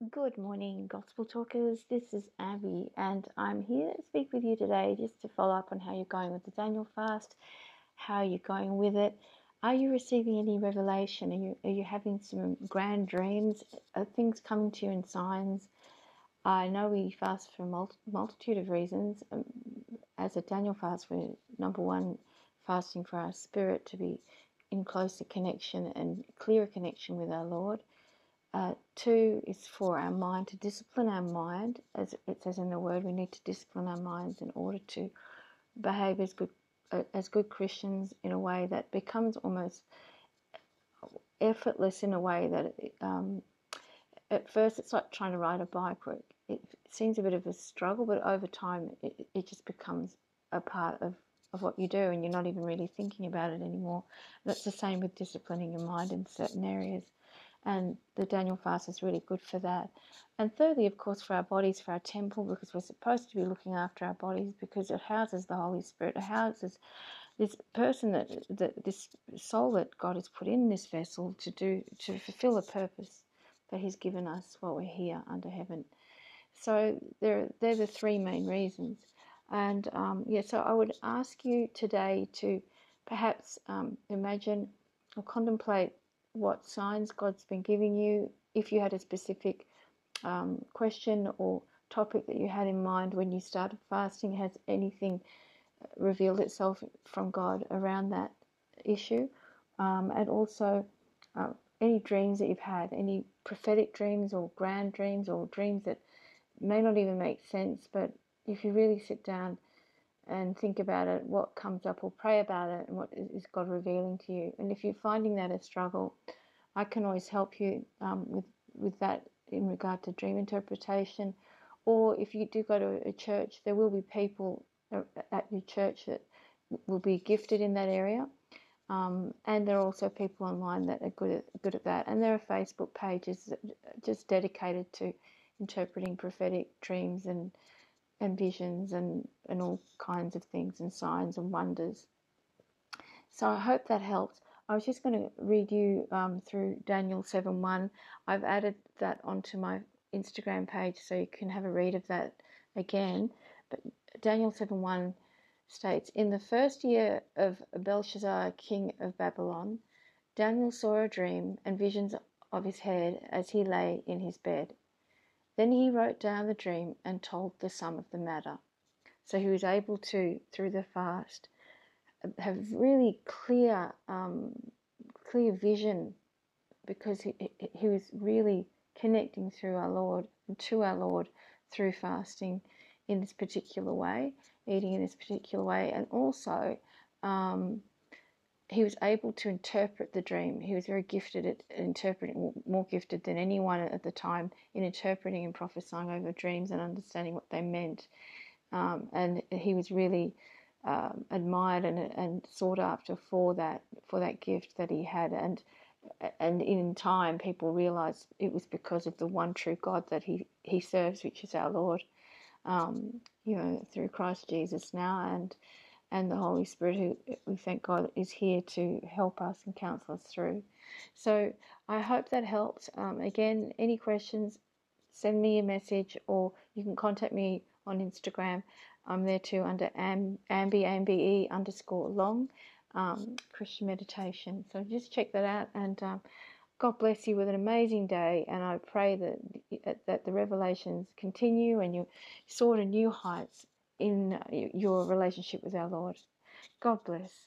Good morning, Gospel Talkers. This is Abby, and I'm here to speak with you today just to follow up on how you're going with the Daniel fast, how are you're going with it. Are you receiving any revelation? Are you, are you having some grand dreams? Are things coming to you in signs? I know we fast for a multitude of reasons. Um, as a Daniel fast, we're number one, fasting for our spirit to be in closer connection and clearer connection with our Lord. Uh, two is for our mind to discipline our mind, as it says in the word. We need to discipline our minds in order to behave as good uh, as good Christians in a way that becomes almost effortless in a way that um, at first it's like trying to ride a bike where it, seems a bit of a struggle, but over time it, it just becomes a part of, of what you do and you're not even really thinking about it anymore. It's the same with disciplining your mind in certain areas and the Daniel fast is really good for that. And thirdly, of course, for our bodies, for our temple, because we're supposed to be looking after our bodies because it houses the Holy Spirit, it houses this person that, that this soul that God has put in this vessel to do to fulfill a purpose that He's given us while we're here under heaven. So they're they're the three main reasons. And um, yeah, so I would ask you today to perhaps um, imagine or contemplate what signs God's been giving you. If you had a specific um, question or topic that you had in mind when you started fasting, has anything revealed itself from God around that issue? Um, and also, uh, any dreams that you've had, any prophetic dreams or grand dreams or dreams that may not even make sense, but if you really sit down and think about it, what comes up, or pray about it, and what is God revealing to you. And if you're finding that a struggle, I can always help you um, with with that in regard to dream interpretation. Or if you do go to a church, there will be people at your church that will be gifted in that area. Um, and there are also people online that are good at good at that. And there are Facebook pages just dedicated to interpreting prophetic dreams and and visions and, and all kinds of things and signs and wonders. So I hope that helps. I was just going to read you um, through Daniel 7 1. I've added that onto my Instagram page so you can have a read of that again. But Daniel 7 1 states In the first year of Belshazzar, king of Babylon, Daniel saw a dream and visions of his head as he lay in his bed. Then he wrote down the dream and told the sum of the matter. So he was able to, through the fast, have really clear, um, clear vision because he, he was really connecting through our Lord and to our Lord through fasting in this particular way, eating in this particular way, and also um, he was able to interpret the dream. He was very gifted at interpreting, more gifted than anyone at the time in interpreting and prophesying over dreams and understanding what they meant. Um, and he was really um, admired and, and sought after for that for that gift that he had. And and in time, people realised it was because of the one true God that he he serves, which is our Lord. Um, you know, through Christ Jesus now, and and the Holy Spirit, who we thank God is here to help us and counsel us through. So I hope that helped. Um, again, any questions, send me a message or you can contact me on Instagram. I'm there too under Ambi, ambe underscore long, um, Christian meditation. So just check that out and um, God bless you with an amazing day. And I pray that, that the revelations continue and you soar to new heights in uh, your relationship with our Lord. God bless.